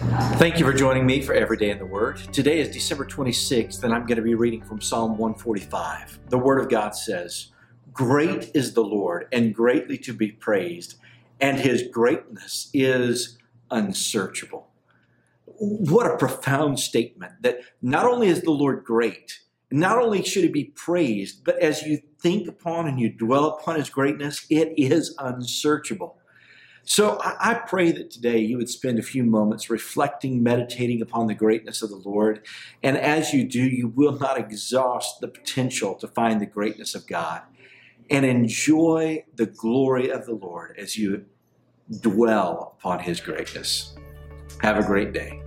Thank you for joining me for Every Day in the Word. Today is December 26th, and I'm going to be reading from Psalm 145. The Word of God says, Great is the Lord, and greatly to be praised, and his greatness is unsearchable. What a profound statement that not only is the Lord great, not only should he be praised, but as you think upon and you dwell upon his greatness, it is unsearchable. So I, pray that today you would spend a few moments reflecting, meditating upon the greatness of the Lord. And as you do, you will not exhaust the potential to find the greatness of God and enjoy the glory of the Lord as you dwell upon his greatness. Have a great day.